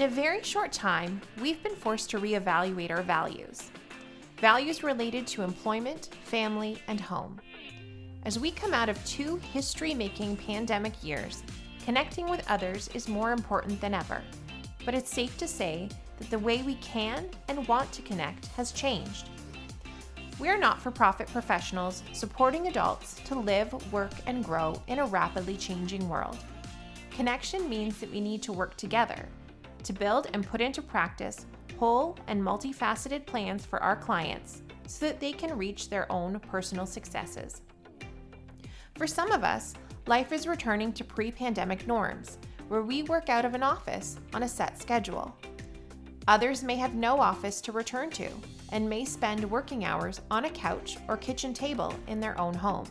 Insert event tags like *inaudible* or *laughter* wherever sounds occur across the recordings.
In a very short time, we've been forced to reevaluate our values. Values related to employment, family, and home. As we come out of two history making pandemic years, connecting with others is more important than ever. But it's safe to say that the way we can and want to connect has changed. We are not for profit professionals supporting adults to live, work, and grow in a rapidly changing world. Connection means that we need to work together to build and put into practice whole and multifaceted plans for our clients so that they can reach their own personal successes. For some of us, life is returning to pre pandemic norms, where we work out of an office on a set schedule. Others may have no office to return to and may spend working hours on a couch or kitchen table in their own home.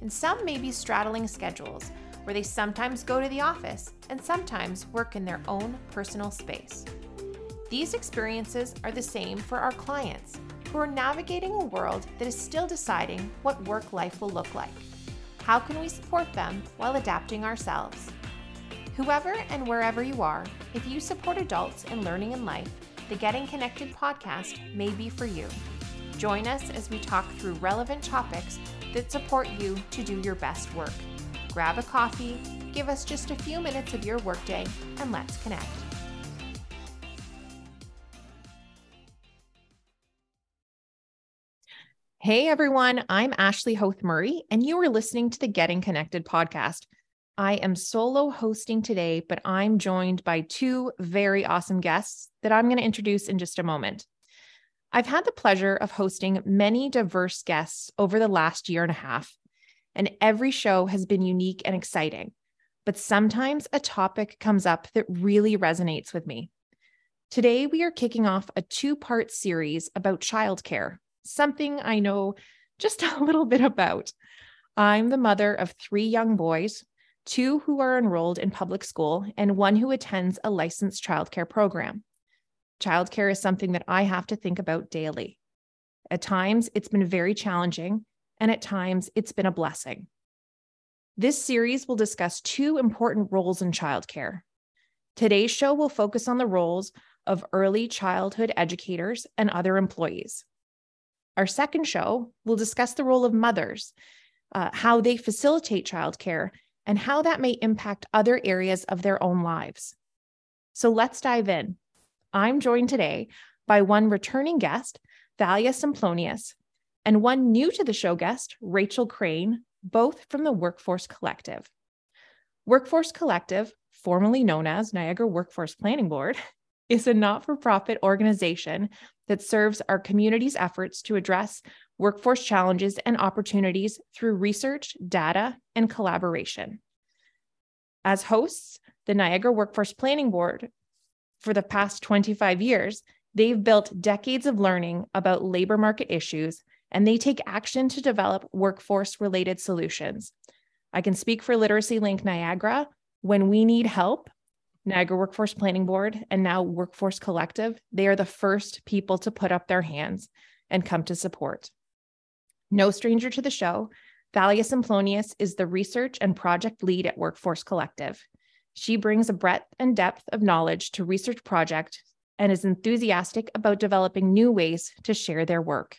And some may be straddling schedules where they sometimes go to the office and sometimes work in their own personal space. These experiences are the same for our clients who are navigating a world that is still deciding what work life will look like. How can we support them while adapting ourselves? Whoever and wherever you are, if you support adults in learning and life, the Getting Connected podcast may be for you. Join us as we talk through relevant topics that support you to do your best work grab a coffee, give us just a few minutes of your workday, and let's connect. Hey everyone, I'm Ashley Hoth Murray, and you are listening to the Getting Connected podcast. I am solo hosting today, but I'm joined by two very awesome guests that I'm going to introduce in just a moment. I've had the pleasure of hosting many diverse guests over the last year and a half, and every show has been unique and exciting. But sometimes a topic comes up that really resonates with me. Today, we are kicking off a two part series about childcare, something I know just *laughs* a little bit about. I'm the mother of three young boys, two who are enrolled in public school, and one who attends a licensed childcare program. Childcare is something that I have to think about daily. At times, it's been very challenging, and at times it's been a blessing. This series will discuss two important roles in childcare. Today's show will focus on the roles of early childhood educators and other employees. Our second show will discuss the role of mothers, uh, how they facilitate childcare, and how that may impact other areas of their own lives. So let's dive in. I'm joined today by one returning guest, Thalia Semplonius, and one new to the show guest, Rachel Crane, both from the Workforce Collective. Workforce Collective, formerly known as Niagara Workforce Planning Board, *laughs* is a not for profit organization that serves our community's efforts to address workforce challenges and opportunities through research, data, and collaboration. As hosts, the Niagara Workforce Planning Board, for the past 25 years, they've built decades of learning about labor market issues and they take action to develop workforce related solutions. I can speak for Literacy Link Niagara. When we need help, Niagara Workforce Planning Board and now Workforce Collective, they are the first people to put up their hands and come to support. No stranger to the show, Thalia Semplonius is the research and project lead at Workforce Collective. She brings a breadth and depth of knowledge to research project and is enthusiastic about developing new ways to share their work.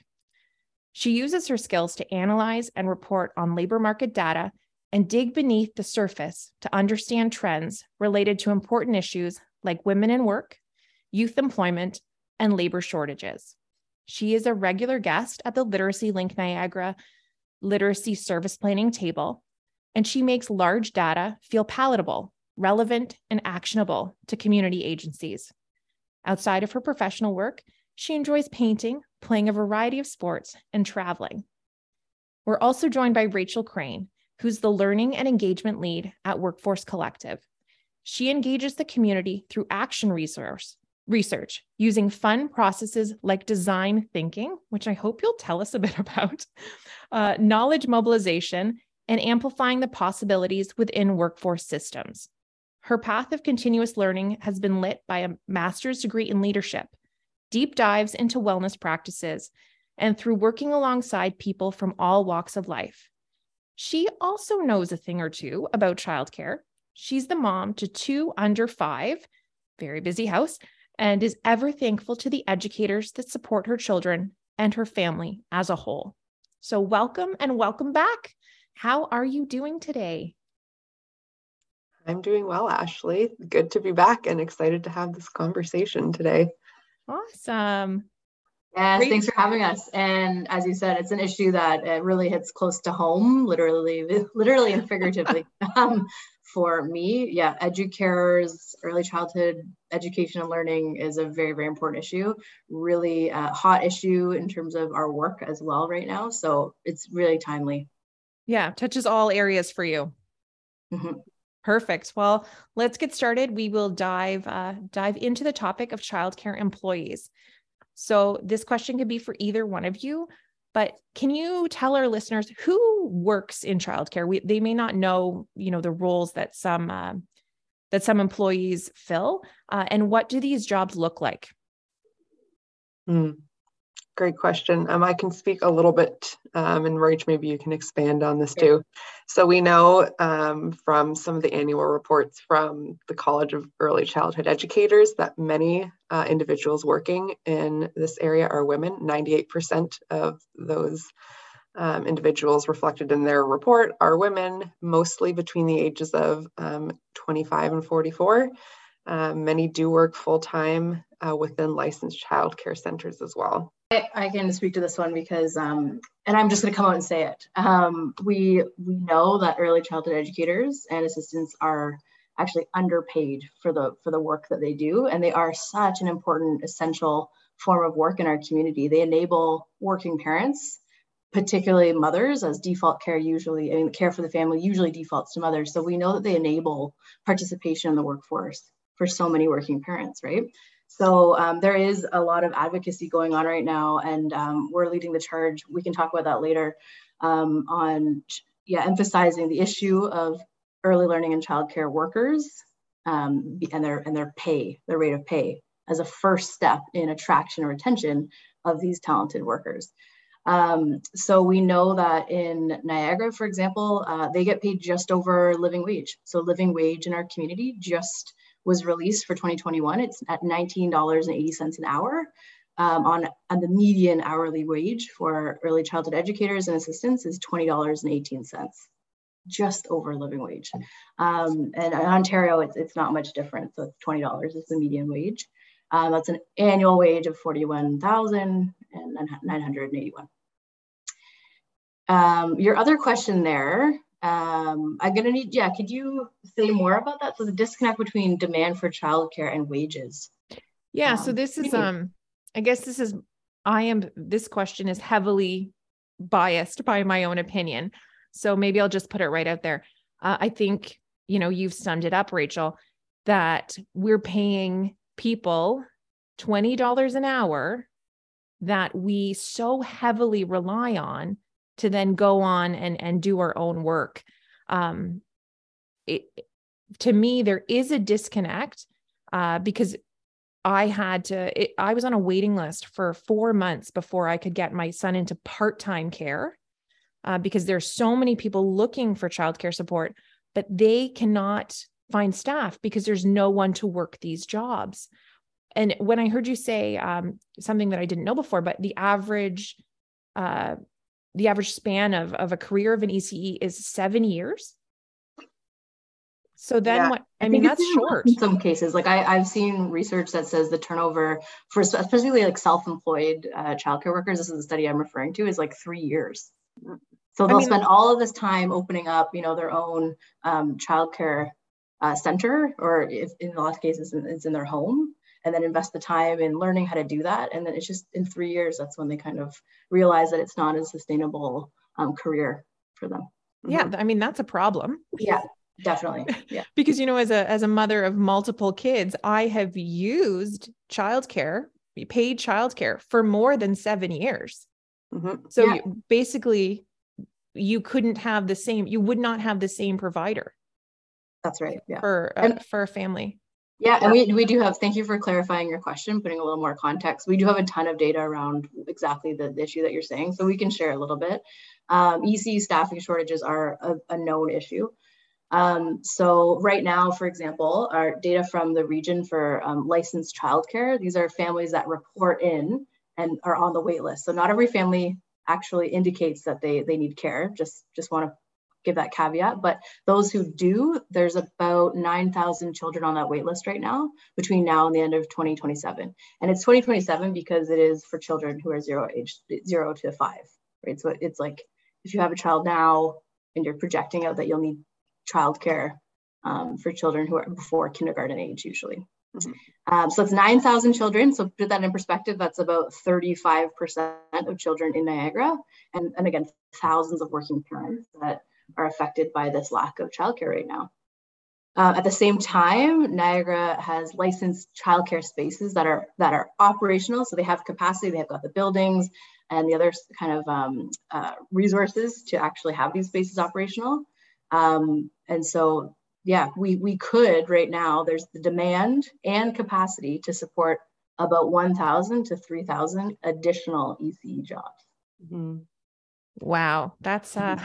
She uses her skills to analyze and report on labor market data and dig beneath the surface to understand trends related to important issues like women in work, youth employment, and labor shortages. She is a regular guest at the Literacy Link Niagara Literacy Service Planning table, and she makes large data feel palatable, relevant, and actionable to community agencies. Outside of her professional work, she enjoys painting, playing a variety of sports, and traveling. We're also joined by Rachel Crane, who's the learning and engagement lead at Workforce Collective. She engages the community through action resource research using fun processes like design thinking, which I hope you'll tell us a bit *laughs* about, uh, knowledge mobilization, and amplifying the possibilities within workforce systems. Her path of continuous learning has been lit by a master's degree in leadership deep dives into wellness practices, and through working alongside people from all walks of life. She also knows a thing or two about childcare. She's the mom to two under five, very busy house, and is ever thankful to the educators that support her children and her family as a whole. So, welcome and welcome back. How are you doing today? I'm doing well, Ashley. Good to be back and excited to have this conversation today. Awesome. Yes, Great. thanks for having us. And as you said, it's an issue that it really hits close to home, literally, *laughs* literally and figuratively. *laughs* um, for me, yeah, educators, early childhood education and learning is a very, very important issue. Really uh, hot issue in terms of our work as well right now. So it's really timely. Yeah, touches all areas for you. Mm-hmm. Perfect. Well, let's get started. We will dive uh, dive into the topic of childcare employees. So this question could be for either one of you, but can you tell our listeners who works in childcare? We, they may not know, you know, the roles that some uh, that some employees fill, uh, and what do these jobs look like? Mm. Great question. Um, I can speak a little bit, um, and Rach, maybe you can expand on this too. So we know um, from some of the annual reports from the College of Early Childhood Educators that many uh, individuals working in this area are women. 98% of those um, individuals reflected in their report are women, mostly between the ages of um, 25 and 44. Um, many do work full time uh, within licensed childcare centers as well. I, I, can speak to this one because, um, and I'm just going to come out and say it. Um, we we know that early childhood educators and assistants are actually underpaid for the for the work that they do, and they are such an important, essential form of work in our community. They enable working parents, particularly mothers, as default care usually, I mean, care for the family usually defaults to mothers. So we know that they enable participation in the workforce for so many working parents, right? So um, there is a lot of advocacy going on right now, and um, we're leading the charge. We can talk about that later um, on, yeah, emphasizing the issue of early learning and childcare workers um, and their and their pay, their rate of pay, as a first step in attraction or retention of these talented workers. Um, so we know that in Niagara, for example, uh, they get paid just over living wage. So living wage in our community just was released for 2021. It's at $19.80 an hour. Um, on, on the median hourly wage for early childhood educators and assistants is $20.18, just over living wage. Um, and in Ontario, it's, it's not much different. So it's $20 is the median wage. Um, that's an annual wage of 41,981. Um, your other question there um, I'm gonna need, yeah, could you say more about that? So the disconnect between demand for childcare and wages. Yeah, um, so this is, um, I guess this is, I am, this question is heavily biased by my own opinion. So maybe I'll just put it right out there. Uh, I think, you know, you've summed it up, Rachel, that we're paying people $20 an hour that we so heavily rely on to then go on and and do our own work. Um it to me there is a disconnect uh because i had to it, i was on a waiting list for 4 months before i could get my son into part-time care uh, because there's so many people looking for childcare support but they cannot find staff because there's no one to work these jobs. And when i heard you say um, something that i didn't know before but the average uh, the average span of, of a career of an ECE is seven years. So then yeah. what, I, I mean, that's short. In some cases, like I, I've seen research that says the turnover for especially like self-employed uh, childcare workers, this is the study I'm referring to, is like three years. So they'll I mean, spend all of this time opening up, you know, their own um, childcare uh, center, or if in a lot of cases it's in their home and then invest the time in learning how to do that. And then it's just in three years, that's when they kind of realize that it's not a sustainable um, career for them. Yeah. Mm-hmm. I mean, that's a problem. Yeah, definitely. *laughs* Yeah. because, you know, as a, as a mother of multiple kids, I have used childcare, paid childcare for more than seven years. Mm-hmm. So yeah. you, basically you couldn't have the same, you would not have the same provider. That's right. Yeah. For, uh, for a family. Yeah, and we, we do have, thank you for clarifying your question, putting a little more context. We do have a ton of data around exactly the, the issue that you're saying, so we can share a little bit. Um, EC staffing shortages are a, a known issue. Um, so right now, for example, our data from the region for um, licensed childcare, these are families that report in and are on the wait list. So not every family actually indicates that they, they need care. Just, just want to give that caveat. But those who do, there's about 9,000 children on that wait list right now between now and the end of 2027. And it's 2027 because it is for children who are zero age, zero to five, right? So it's like if you have a child now and you're projecting out that you'll need childcare um, for children who are before kindergarten age usually. Mm-hmm. Um, so it's 9,000 children. So put that in perspective, that's about 35% of children in Niagara. And, and again, thousands of working parents that are affected by this lack of childcare right now. Uh, at the same time, Niagara has licensed childcare spaces that are that are operational, so they have capacity. They have got the buildings and the other kind of um, uh, resources to actually have these spaces operational. Um, and so, yeah, we we could right now. There's the demand and capacity to support about 1,000 to 3,000 additional ECE jobs. Mm-hmm. Wow, that's uh,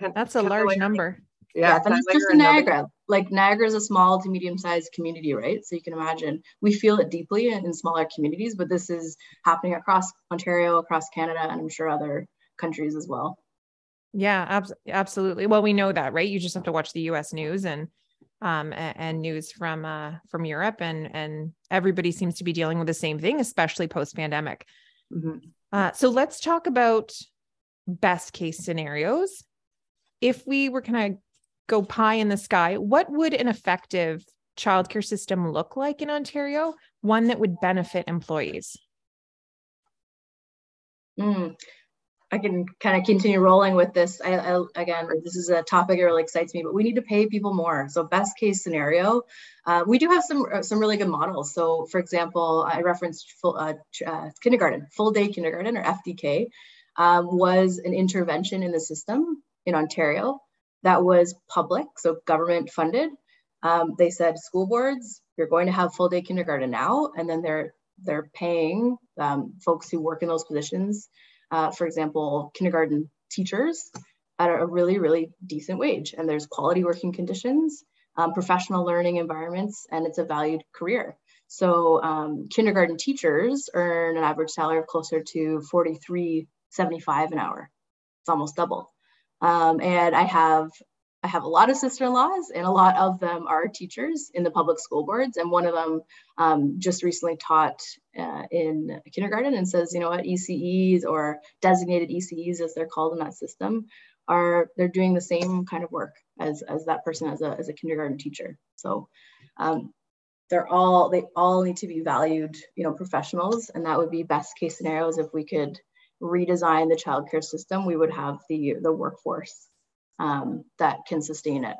can, That's a large like, number. Yeah, yeah and it's just in Niagara. Like Niagara is a small to medium-sized community, right? So you can imagine we feel it deeply in, in smaller communities, but this is happening across Ontario, across Canada, and I'm sure other countries as well. Yeah, ab- absolutely. Well, we know that, right? You just have to watch the U.S. news and um, and, and news from uh, from Europe, and and everybody seems to be dealing with the same thing, especially post pandemic. Mm-hmm. Uh, so let's talk about best case scenarios if we were kind of go pie in the sky, what would an effective childcare system look like in Ontario? One that would benefit employees? Mm, I can kind of continue rolling with this. I, I, again, this is a topic that really excites me, but we need to pay people more. So best case scenario, uh, we do have some uh, some really good models. So for example, I referenced full uh, uh, kindergarten, full day kindergarten or FDK, um, was an intervention in the system in Ontario that was public, so government funded. Um, they said school boards, you're going to have full day kindergarten now, and then they're they're paying um, folks who work in those positions, uh, for example, kindergarten teachers, at a really really decent wage, and there's quality working conditions, um, professional learning environments, and it's a valued career. So um, kindergarten teachers earn an average salary of closer to 43.75 an hour. It's almost double. Um, and I have I have a lot of sister-in-laws, and a lot of them are teachers in the public school boards. And one of them um, just recently taught uh, in kindergarten and says, you know what, ECEs or designated ECEs, as they're called in that system, are they're doing the same kind of work as as that person as a as a kindergarten teacher. So um, they're all they all need to be valued, you know, professionals, and that would be best case scenarios if we could redesign the childcare system, we would have the, the workforce um, that can sustain it.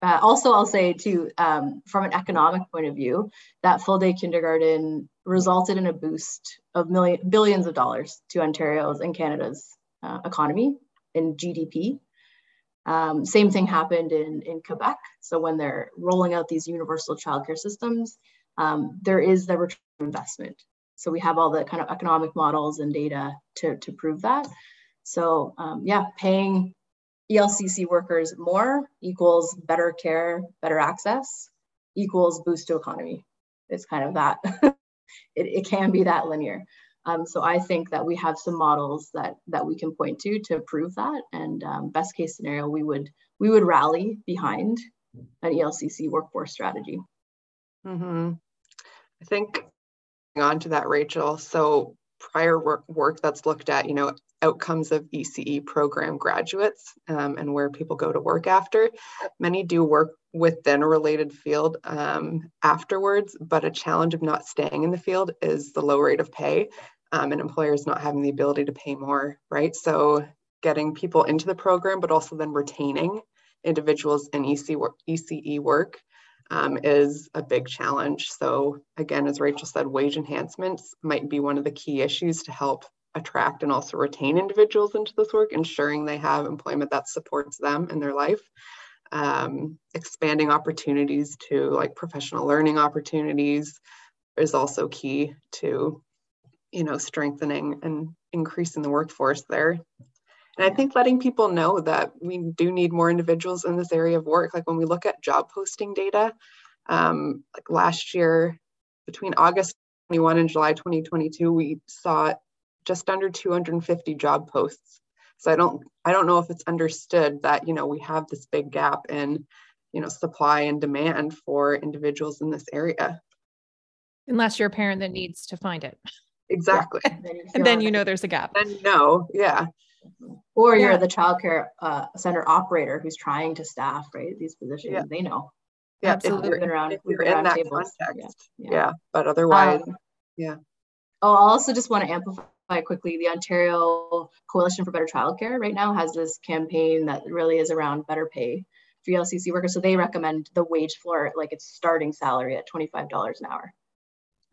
Uh, also, I'll say too, um, from an economic point of view, that full day kindergarten resulted in a boost of million, billions of dollars to Ontario's and Canada's uh, economy in GDP. Um, same thing happened in, in Quebec. So when they're rolling out these universal childcare systems, um, there is the return investment. So we have all the kind of economic models and data to, to prove that. So um, yeah, paying ELCC workers more equals better care, better access, equals boost to economy. It's kind of that. *laughs* it, it can be that linear. Um, so I think that we have some models that that we can point to to prove that. And um, best case scenario, we would we would rally behind an ELCC workforce strategy. Mm-hmm. I think on to that, Rachel. So prior work, work that's looked at, you know, outcomes of ECE program graduates um, and where people go to work after. Many do work within a related field um, afterwards, but a challenge of not staying in the field is the low rate of pay um, and employers not having the ability to pay more, right? So getting people into the program, but also then retaining individuals in EC ECE work um, is a big challenge. So again, as Rachel said, wage enhancements might be one of the key issues to help attract and also retain individuals into this work, ensuring they have employment that supports them in their life. Um, expanding opportunities to like professional learning opportunities is also key to, you know, strengthening and increasing the workforce there. And I think letting people know that we do need more individuals in this area of work. Like when we look at job posting data, um, like last year, between August 21 and July 2022, we saw just under 250 job posts. So I don't I don't know if it's understood that you know we have this big gap in you know supply and demand for individuals in this area. Unless you're a parent that needs to find it. Exactly. *laughs* and then you know there's a gap. And no, yeah. Or you're the childcare uh, center operator who's trying to staff right these positions. Yeah. They know. Yeah, Absolutely. We've been around, if we've been around tables. context. Yeah. Yeah. But otherwise, Um, yeah. Oh, I also just want to amplify quickly the Ontario Coalition for Better Childcare right now has this campaign that really is around better pay for ELCC workers. So they recommend the wage floor, like its starting salary at $25 an hour.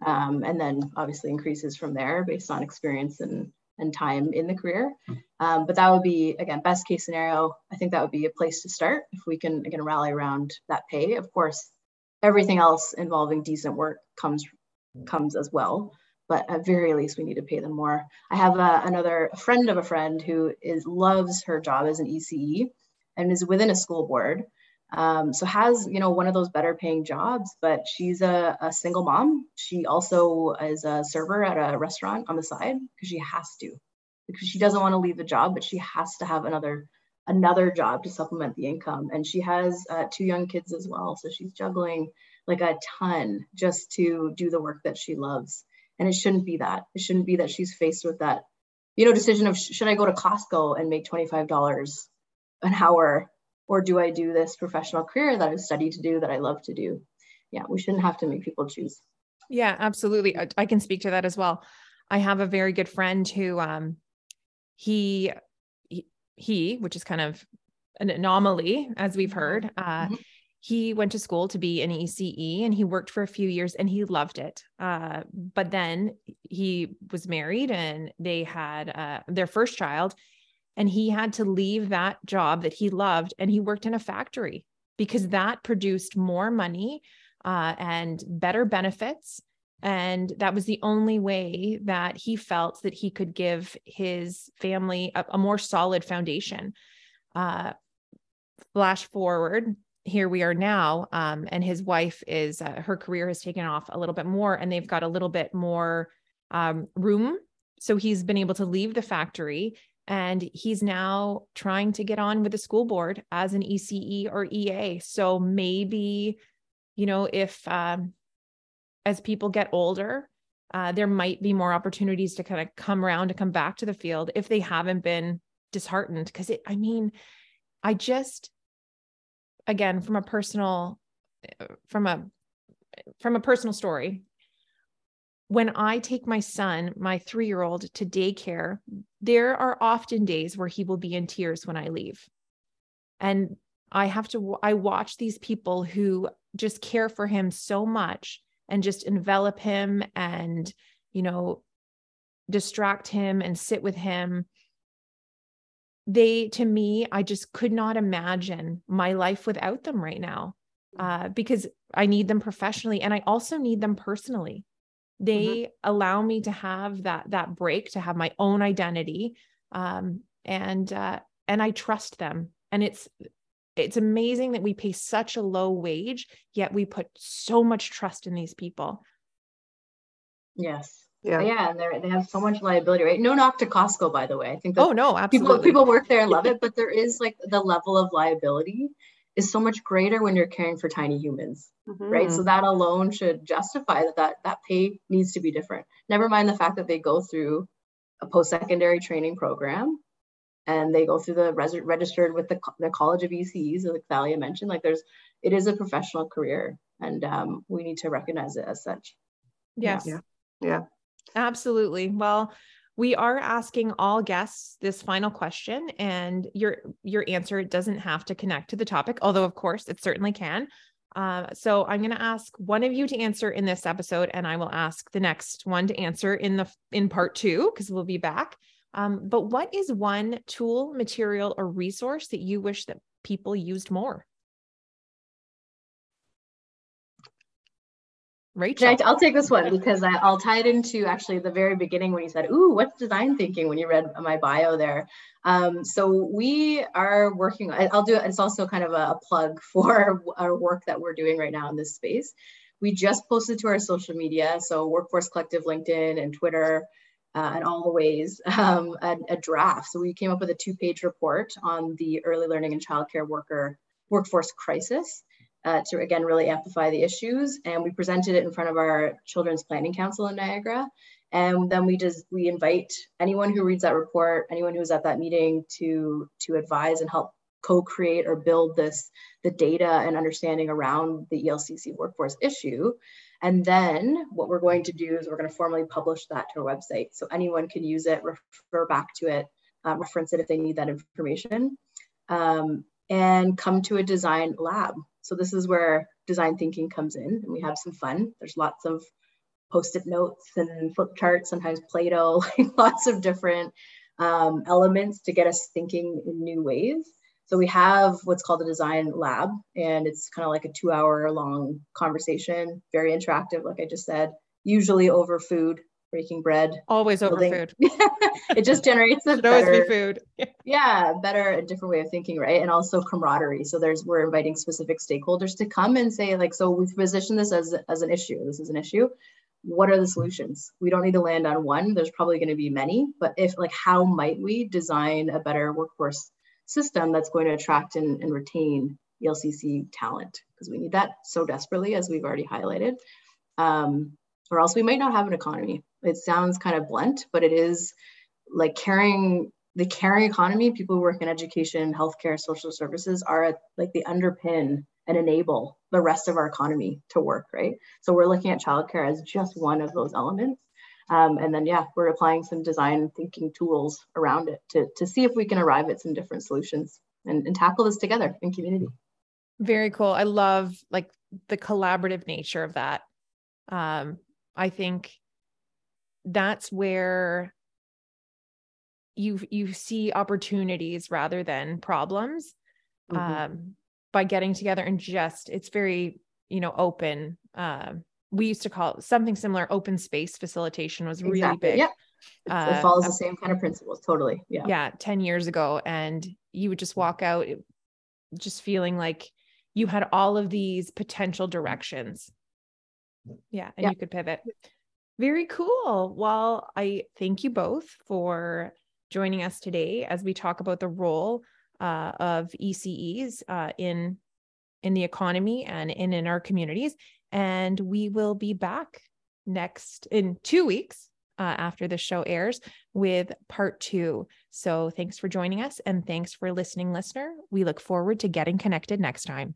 Um, and then obviously increases from there based on experience and, and time in the career. Um, but that would be, again, best case scenario. I think that would be a place to start if we can, again, rally around that pay. Of course, everything else involving decent work comes comes as well but at very least we need to pay them more. I have uh, another friend of a friend who is loves her job as an ECE and is within a school board. Um, so has you know one of those better paying jobs, but she's a, a single mom. She also is a server at a restaurant on the side because she has to, because she doesn't want to leave the job, but she has to have another another job to supplement the income. And she has uh, two young kids as well, so she's juggling like a ton just to do the work that she loves and it shouldn't be that it shouldn't be that she's faced with that you know decision of should i go to costco and make $25 an hour or do i do this professional career that i've studied to do that i love to do yeah we shouldn't have to make people choose Yeah, absolutely. I, I can speak to that as well. I have a very good friend who um he he, he which is kind of an anomaly as we've heard. Uh Mhm. he went to school to be an ECE and he worked for a few years and he loved it. Uh but then he was married and they had uh their first child and he had to leave that job that he loved and he worked in a factory because that produced more money uh, and better benefits. And that was the only way that he felt that he could give his family a, a more solid foundation. Uh, flash forward, here we are now, um, and his wife is uh, her career has taken off a little bit more, and they've got a little bit more um, room. So he's been able to leave the factory and he's now trying to get on with the school board as an ECE or EA. So maybe, you know, if um, as people get older, uh, there might be more opportunities to kind of come around to come back to the field if they haven't been disheartened. Because it, I mean, I just, again, from a personal, uh, from a from a personal story, when I take my son, my three year old, to daycare, there are often days where he will be in tears when I leave. And I have to, I watch these people who just care for him so much and just envelop him and, you know, distract him and sit with him. They, to me, I just could not imagine my life without them right now uh, because I need them professionally and I also need them personally they allow me to have that that break to have my own identity um and uh and i trust them. And it's it's amazing that we pay such a low wage yet we put so much trust in these people. Yes. Yeah. yeah and they they have so much liability right? No knock to costco by the way. I think that oh no people absolutely. people work there and love it but there is like the level of liability is so much greater when you're caring for tiny humans right Mhm. so that alone should justify that that that pay needs to be different never mind the fact that they go through a post-secondary training program and they go through the res- registered with the, the college of ECEs, like thalia mentioned like there's it is a professional career and um, we need to recognize it as such yes Yeah. Yeah. Absolutely. Well, we are asking all guests this final question and your your answer doesn't have to connect to the topic, although of course it certainly can. Uh, so I'm going to ask one of you to answer in this episode, and I will ask the next one to answer in the in part two because we'll be back. Um, but what is one tool, material, or resource that you wish that people used more? Rachel. I'll take this one because I, will tie it into actually the very beginning when you said, Ooh, what's design thinking when you read my bio there. Um, so we are working, I'll do it. It's also kind of a, a plug *laughs* for our work that we're doing right now in this space. We just posted to our social media, so Workforce Collective, LinkedIn, and Twitter, uh, and all the ways, *laughs* um, a, a, draft. So we came up with a two-page report on the early learning and childcare worker workforce crisis uh, to again really amplify the issues. And we presented it in front of our Children's Planning Council in Niagara. And then we just we invite anyone who reads that report, anyone who's at that meeting to to advise and help co-create or build this the data and understanding around the ELCC workforce issue. And then what we're going to do is we're going to formally publish that to our website. So anyone can use it, refer back to it, uh, reference it if they need that information, um, and come to a design lab. So this is where design thinking comes in and we have some fun. There's lots of post-it notes and flip charts, sometimes Play-Doh, *laughs* lots of different um, elements to get us thinking in new ways. So we have what's called a design lab, and it's kind of like a two hour long conversation, very interactive, like I just said, usually over food, breaking bread. Always over building. food. *laughs* it just generates a *laughs* better, always be food. *laughs* yeah, better, a different way of thinking, right? And also camaraderie. So there's we're inviting specific stakeholders to come and say, like, so we've positioned this as, as an issue. This is an issue. What are the solutions? We don't need to land on one. There's probably going to be many, but if like how might we design a better workforce system that's going to attract and, and retain ELCC talent because we need that so desperately, as we've already highlighted. Um, or else we might not have an economy. It sounds kind of blunt, but it is like caring the caring economy. People who work in education, healthcare, social services are like the underpin and enable the rest of our economy to work, right? So we're looking at childcare as just one of those elements. Um, and then, yeah, we're applying some design thinking tools around it to, to see if we can arrive at some different solutions and, and tackle this together in community. Very cool. I love like the collaborative nature of that. Um, I think that's where you you see opportunities rather than problems mm-hmm. um, by getting together and just it's very you know open um, we used to call it something similar open space facilitation was really exactly. big. Yeah. Uh, it follows the same kind of principles. Totally. Yeah. Yeah. 10 years ago. And you would just walk out just feeling like you had all of these potential directions. Yeah. And yeah. you could pivot. Very cool. Well, I thank you both for joining us today as we talk about the role uh, of ECEs uh, in in the economy and in, in our communities. And we will be back next in two weeks uh, after the show airs with part two. So thanks for joining us and thanks for listening, listener. We look forward to getting connected next time.